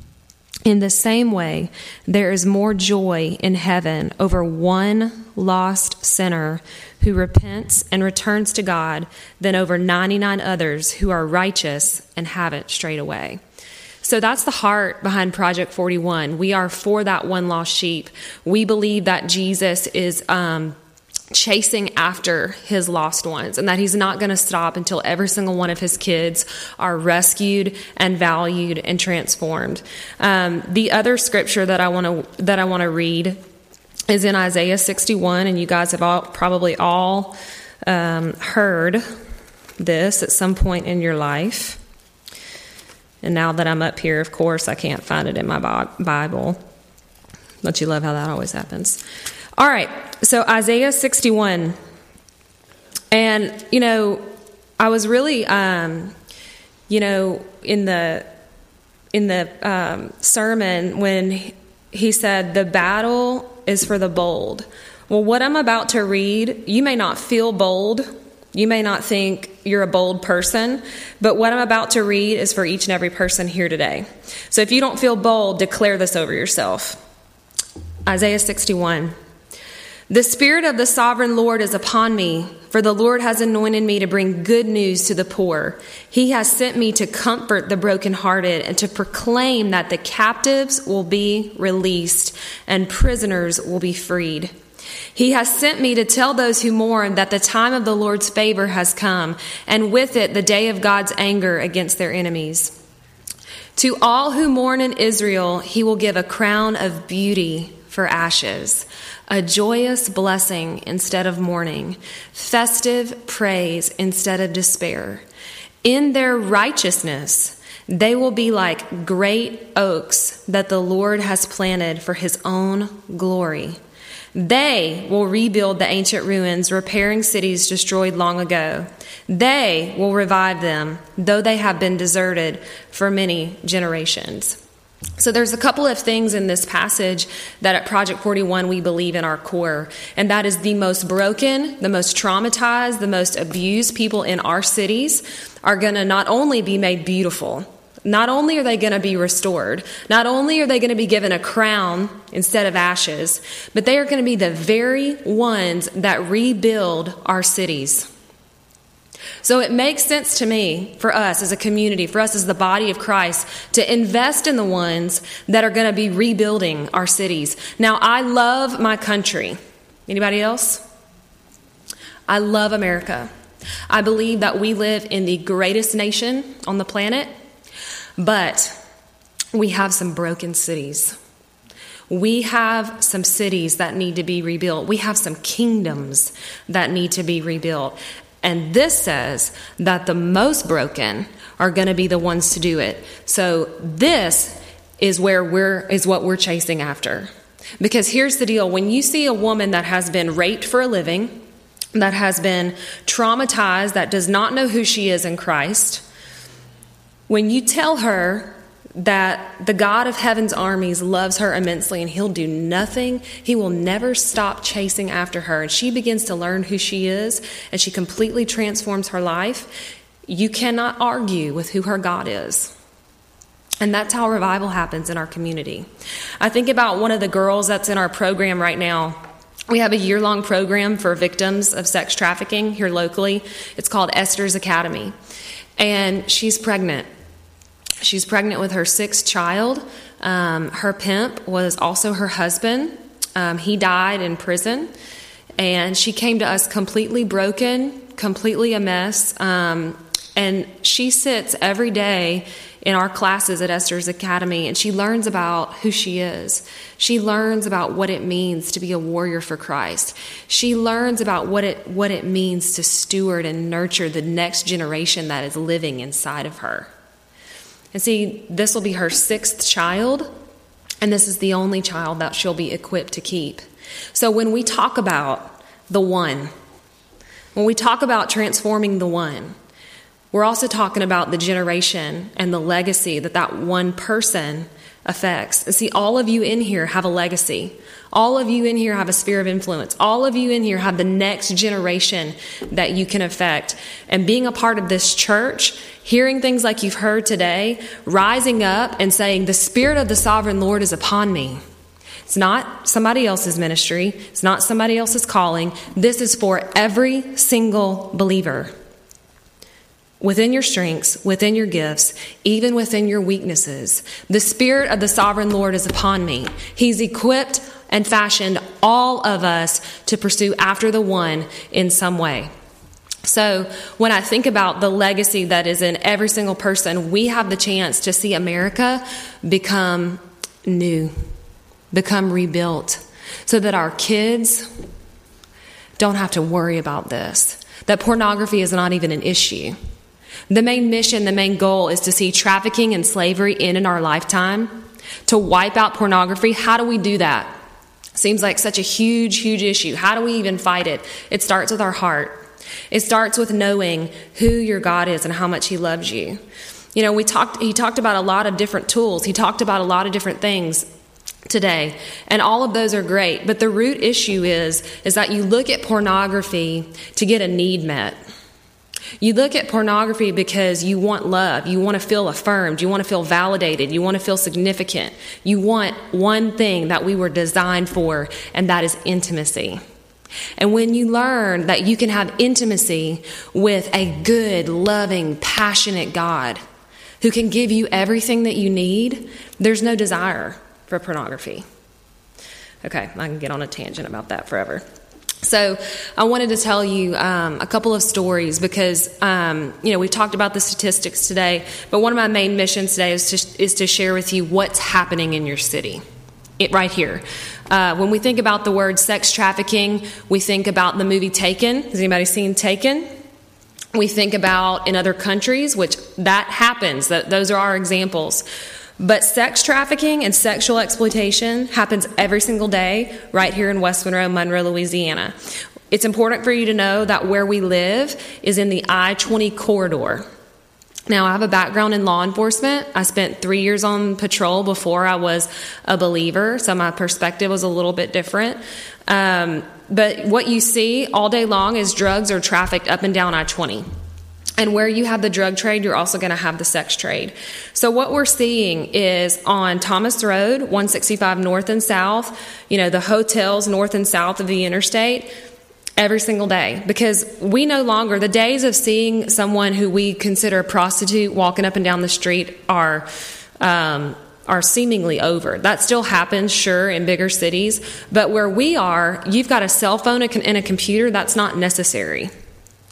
In the same way, there is more joy in heaven over one lost sinner who repents and returns to God than over 99 others who are righteous and haven't strayed away. So that's the heart behind Project 41. We are for that one lost sheep. We believe that Jesus is um, chasing after his lost ones and that he's not going to stop until every single one of his kids are rescued and valued and transformed. Um, the other scripture that I want to that I want to read is in Isaiah 61, and you guys have all, probably all um, heard this at some point in your life. And now that I'm up here, of course, I can't find it in my Bible. Don't you love how that always happens? All right, so Isaiah 61. And, you know, I was really, um, you know, in the in the um, sermon when he said the battle is for the bold. Well, what I'm about to read, you may not feel bold. You may not think you're a bold person, but what I'm about to read is for each and every person here today. So if you don't feel bold, declare this over yourself. Isaiah 61. The Spirit of the sovereign Lord is upon me, for the Lord has anointed me to bring good news to the poor. He has sent me to comfort the brokenhearted and to proclaim that the captives will be released and prisoners will be freed. He has sent me to tell those who mourn that the time of the Lord's favor has come, and with it the day of God's anger against their enemies. To all who mourn in Israel, he will give a crown of beauty for ashes a joyous blessing instead of mourning, festive praise instead of despair. In their righteousness, they will be like great oaks that the Lord has planted for his own glory. They will rebuild the ancient ruins, repairing cities destroyed long ago. They will revive them, though they have been deserted for many generations. So there's a couple of things in this passage that at Project 41 we believe in our core, and that is the most broken, the most traumatized, the most abused people in our cities are going to not only be made beautiful, not only are they going to be restored, not only are they going to be given a crown instead of ashes, but they are going to be the very ones that rebuild our cities. So it makes sense to me for us as a community, for us as the body of Christ, to invest in the ones that are going to be rebuilding our cities. Now, I love my country. Anybody else? I love America. I believe that we live in the greatest nation on the planet. But we have some broken cities. We have some cities that need to be rebuilt. We have some kingdoms that need to be rebuilt. And this says that the most broken are going to be the ones to do it. So this is where we're is what we're chasing after. Because here's the deal, when you see a woman that has been raped for a living, that has been traumatized, that does not know who she is in Christ, when you tell her that the God of heaven's armies loves her immensely and he'll do nothing, he will never stop chasing after her, and she begins to learn who she is and she completely transforms her life, you cannot argue with who her God is. And that's how revival happens in our community. I think about one of the girls that's in our program right now. We have a year long program for victims of sex trafficking here locally. It's called Esther's Academy. And she's pregnant She's pregnant with her sixth child. Um, her pimp was also her husband. Um, he died in prison. And she came to us completely broken, completely a mess. Um, and she sits every day in our classes at Esther's Academy and she learns about who she is. She learns about what it means to be a warrior for Christ. She learns about what it, what it means to steward and nurture the next generation that is living inside of her. And see, this will be her sixth child, and this is the only child that she'll be equipped to keep. So when we talk about the one, when we talk about transforming the one, we're also talking about the generation and the legacy that that one person affects. And see, all of you in here have a legacy. All of you in here have a sphere of influence. All of you in here have the next generation that you can affect. And being a part of this church, hearing things like you've heard today, rising up and saying, The Spirit of the Sovereign Lord is upon me. It's not somebody else's ministry, it's not somebody else's calling. This is for every single believer within your strengths, within your gifts, even within your weaknesses. The Spirit of the Sovereign Lord is upon me. He's equipped and fashioned all of us to pursue after the one in some way. So, when I think about the legacy that is in every single person, we have the chance to see America become new, become rebuilt, so that our kids don't have to worry about this, that pornography is not even an issue the main mission, the main goal is to see trafficking and slavery end in our lifetime, to wipe out pornography. How do we do that? Seems like such a huge, huge issue. How do we even fight it? It starts with our heart. It starts with knowing who your God is and how much He loves you. You know, we talked, he talked about a lot of different tools. He talked about a lot of different things today and all of those are great but the root issue is is that you look at pornography to get a need met you look at pornography because you want love. You want to feel affirmed. You want to feel validated. You want to feel significant. You want one thing that we were designed for, and that is intimacy. And when you learn that you can have intimacy with a good, loving, passionate God who can give you everything that you need, there's no desire for pornography. Okay, I can get on a tangent about that forever. So, I wanted to tell you um, a couple of stories because um, you know we talked about the statistics today, but one of my main missions today is to is to share with you what's happening in your city, it right here. Uh, when we think about the word sex trafficking, we think about the movie Taken. Has anybody seen Taken? We think about in other countries, which that happens. That those are our examples. But sex trafficking and sexual exploitation happens every single day right here in West Monroe, Monroe, Louisiana. It's important for you to know that where we live is in the I 20 corridor. Now, I have a background in law enforcement. I spent three years on patrol before I was a believer, so my perspective was a little bit different. Um, but what you see all day long is drugs are trafficked up and down I 20. And where you have the drug trade, you're also going to have the sex trade. So what we're seeing is on Thomas Road, 165 north and south, you know, the hotels north and south of the interstate, every single day because we no longer the days of seeing someone who we consider a prostitute walking up and down the street are um, are seemingly over. That still happens, sure, in bigger cities, but where we are, you've got a cell phone and a computer. That's not necessary.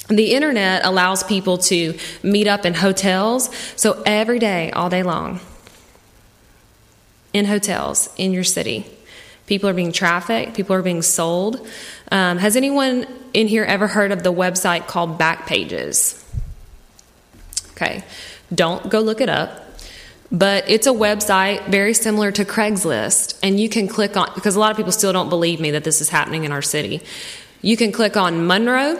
The internet allows people to meet up in hotels, so every day, all day long, in hotels in your city. People are being trafficked, people are being sold. Um, has anyone in here ever heard of the website called Backpages? Okay, don't go look it up. But it's a website very similar to Craigslist, and you can click on, because a lot of people still don't believe me that this is happening in our city. You can click on Monroe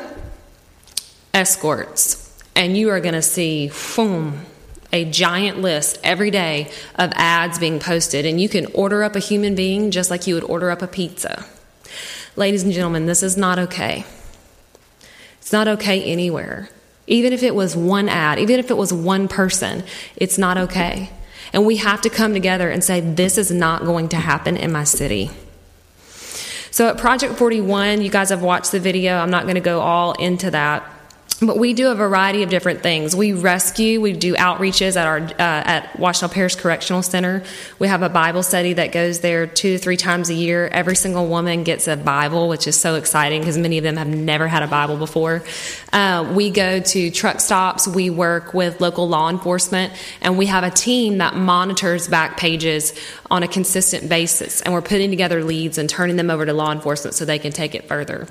escorts, and you are going to see, boom, a giant list every day of ads being posted, and you can order up a human being just like you would order up a pizza. Ladies and gentlemen, this is not okay. It's not okay anywhere. Even if it was one ad, even if it was one person, it's not okay. And we have to come together and say, this is not going to happen in my city. So at Project 41, you guys have watched the video. I'm not going to go all into that. But we do a variety of different things. We rescue, we do outreaches at our uh, at Ouachita Parish Correctional Center. We have a Bible study that goes there two three times a year. Every single woman gets a Bible, which is so exciting because many of them have never had a Bible before. Uh, we go to truck stops. We work with local law enforcement, and we have a team that monitors back pages on a consistent basis. And we're putting together leads and turning them over to law enforcement so they can take it further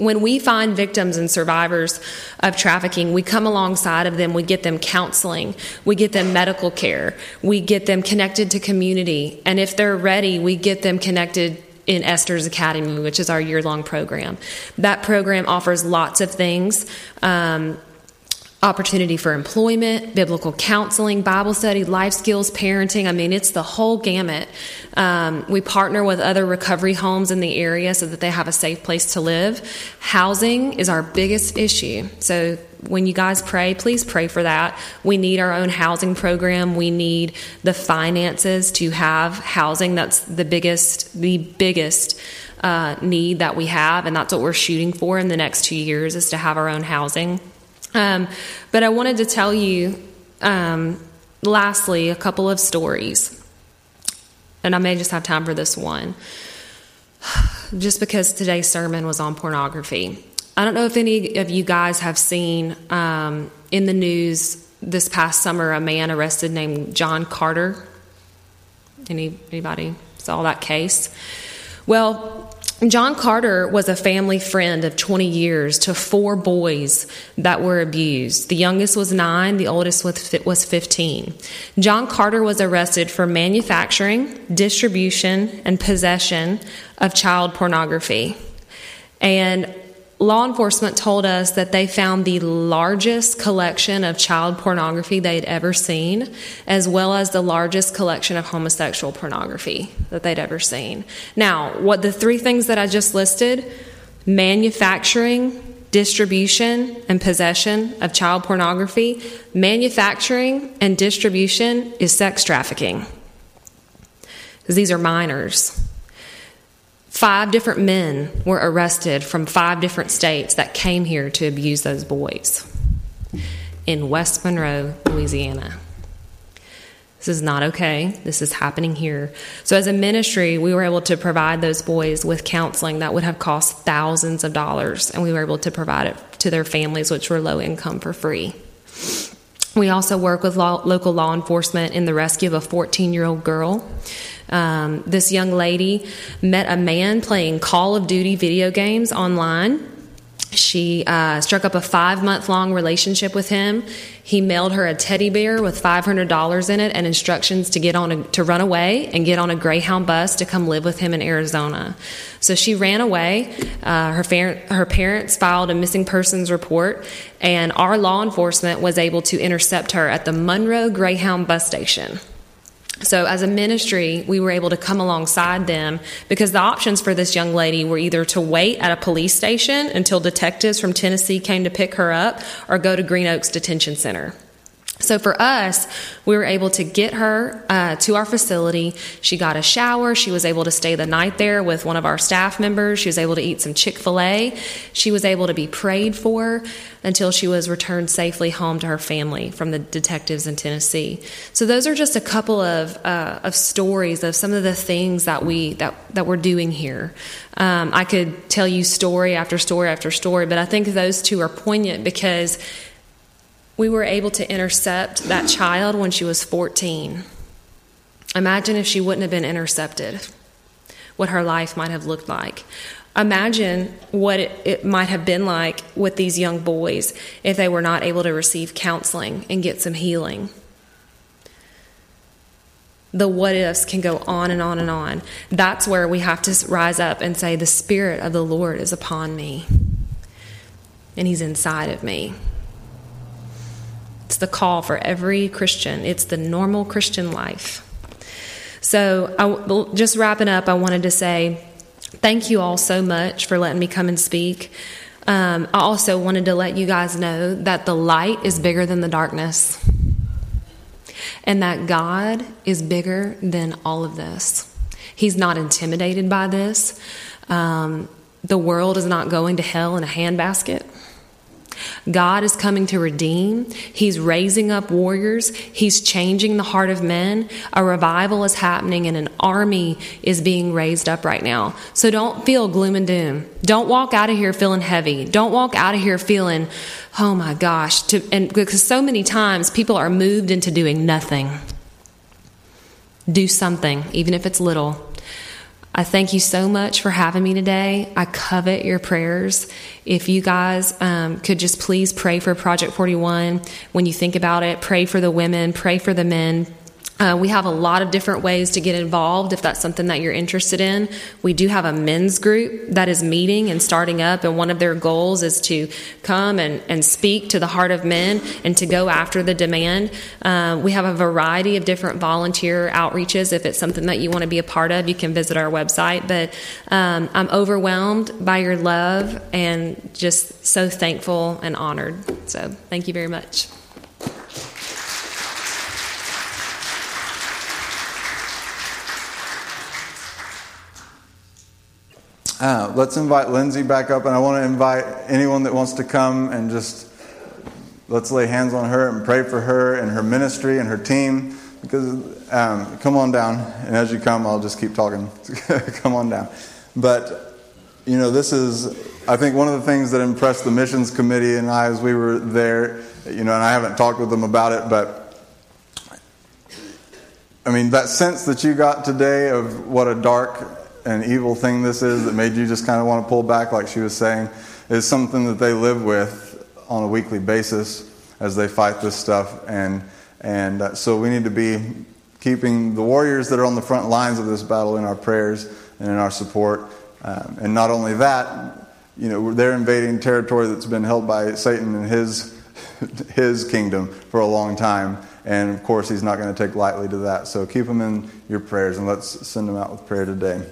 when we find victims and survivors of trafficking, we come alongside of them, we get them counseling, we get them medical care, we get them connected to community, and if they're ready, we get them connected in Esther's Academy, which is our year long program. That program offers lots of things. Um, opportunity for employment, biblical counseling, Bible study, life skills, parenting. I mean, it's the whole gamut. Um, we partner with other recovery homes in the area so that they have a safe place to live. Housing is our biggest issue. So when you guys pray, please pray for that. We need our own housing program. We need the finances to have housing. That's the biggest, the biggest uh, need that we have, and that's what we're shooting for in the next two years is to have our own housing. Um, but I wanted to tell you, um, lastly, a couple of stories. And I may just have time for this one, just because today's sermon was on pornography. I don't know if any of you guys have seen um, in the news this past summer a man arrested named John Carter. Any, anybody saw that case? Well, John Carter was a family friend of 20 years to four boys that were abused. The youngest was nine, the oldest was 15. John Carter was arrested for manufacturing, distribution, and possession of child pornography. And law enforcement told us that they found the largest collection of child pornography they'd ever seen, as well as the largest collection of homosexual pornography that they'd ever seen. Now, what the three things that I just listed manufacturing, distribution, and possession of child pornography, manufacturing and distribution is sex trafficking. Because these are minors. Five different men were arrested from five different states that came here to abuse those boys in West Monroe, Louisiana. This is not okay. This is happening here. So, as a ministry, we were able to provide those boys with counseling that would have cost thousands of dollars, and we were able to provide it to their families, which were low income, for free. We also work with law, local law enforcement in the rescue of a 14 year old girl um, this young lady met a man playing Call of Duty video games online. She uh, struck up a five month long relationship with him. He mailed her a teddy bear with $500 in it and instructions to get on a, to run away and get on a Greyhound bus to come live with him in Arizona. So she ran away. Uh, her, her parents filed a missing persons report, and our law enforcement was able to intercept her at the Monroe Greyhound bus station. So, as a ministry, we were able to come alongside them because the options for this young lady were either to wait at a police station until detectives from Tennessee came to pick her up or go to Green Oaks Detention Center. So for us, we were able to get her uh, to our facility. She got a shower. She was able to stay the night there with one of our staff members. She was able to eat some Chick fil A. She was able to be prayed for until she was returned safely home to her family from the detectives in Tennessee. So those are just a couple of, uh, of stories of some of the things that, we, that, that we're doing here. Um, I could tell you story after story after story, but I think those two are poignant because we were able to intercept that child when she was 14. Imagine if she wouldn't have been intercepted, what her life might have looked like. Imagine what it, might have been like with these young boys if they were not able to receive counseling and get some healing. The what ifs can go on and on and on. That's where we have to rise up and say, The Spirit of the Lord is upon me, and He's inside of me. It's the call for every Christian, it's the normal Christian life. So, I, just wrapping up, I wanted to say thank you all so much for letting me come and speak. Um, I also wanted to let you guys know that the light is bigger than the darkness, and that God is bigger than all of this. He's not intimidated by this. Um, the world is not going to hell in a handbasket. God is coming to redeem. He's raising up warriors. He's changing the heart of men. A revival is happening and an army is being raised up right now. So don't feel gloom and doom. Don't walk out of here feeling heavy. Don't walk out of here feeling, oh my gosh, to, and because so many times people are moved into doing nothing. Do something, even if it's little. I thank you so much for having me today. I covet your prayers. If you guys um, could just please pray for Project 41 when you think about it, pray for the women, pray for the men, uh, we have a lot of different ways to get involved if that's something that you're interested in. We do have a men's group that is meeting and starting up, and one of their goals is to come and, and speak to the heart of men and to go after the demand. Uh, we have a variety of different volunteer outreaches. If it's something that you want to be a part of, you can visit our website. But um, I'm overwhelmed by your love and just so thankful and honored. So thank you very much. Uh, let's invite Lindsay back up, and I want to invite anyone that wants to come and just let's lay hands on her and pray for her and her ministry and her team. Because um, come on down, and as you come, I'll just keep talking. come on down. But you know, this is I think one of the things that impressed the missions committee and I as we were there. You know, and I haven't talked with them about it, but I mean that sense that you got today of what a dark an evil thing this is that made you just kind of want to pull back, like she was saying, is something that they live with on a weekly basis as they fight this stuff. And, and uh, so we need to be keeping the warriors that are on the front lines of this battle in our prayers and in our support. Um, and not only that, you know, they're invading territory that's been held by Satan and his, his kingdom for a long time. And of course, he's not going to take lightly to that. So keep them in your prayers and let's send them out with prayer today.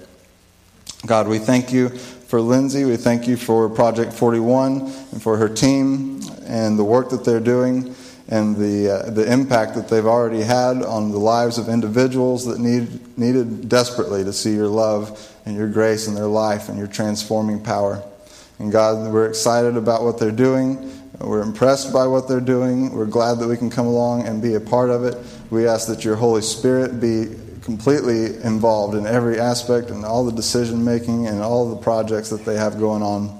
God, we thank you for Lindsay. We thank you for Project 41 and for her team and the work that they're doing and the, uh, the impact that they've already had on the lives of individuals that need, needed desperately to see your love and your grace in their life and your transforming power. And God, we're excited about what they're doing. We're impressed by what they're doing. We're glad that we can come along and be a part of it. We ask that your Holy Spirit be completely involved in every aspect and all the decision making and all the projects that they have going on.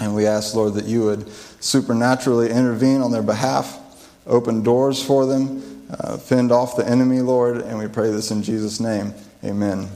And we ask, Lord, that you would supernaturally intervene on their behalf, open doors for them, uh, fend off the enemy, Lord, and we pray this in Jesus' name. Amen.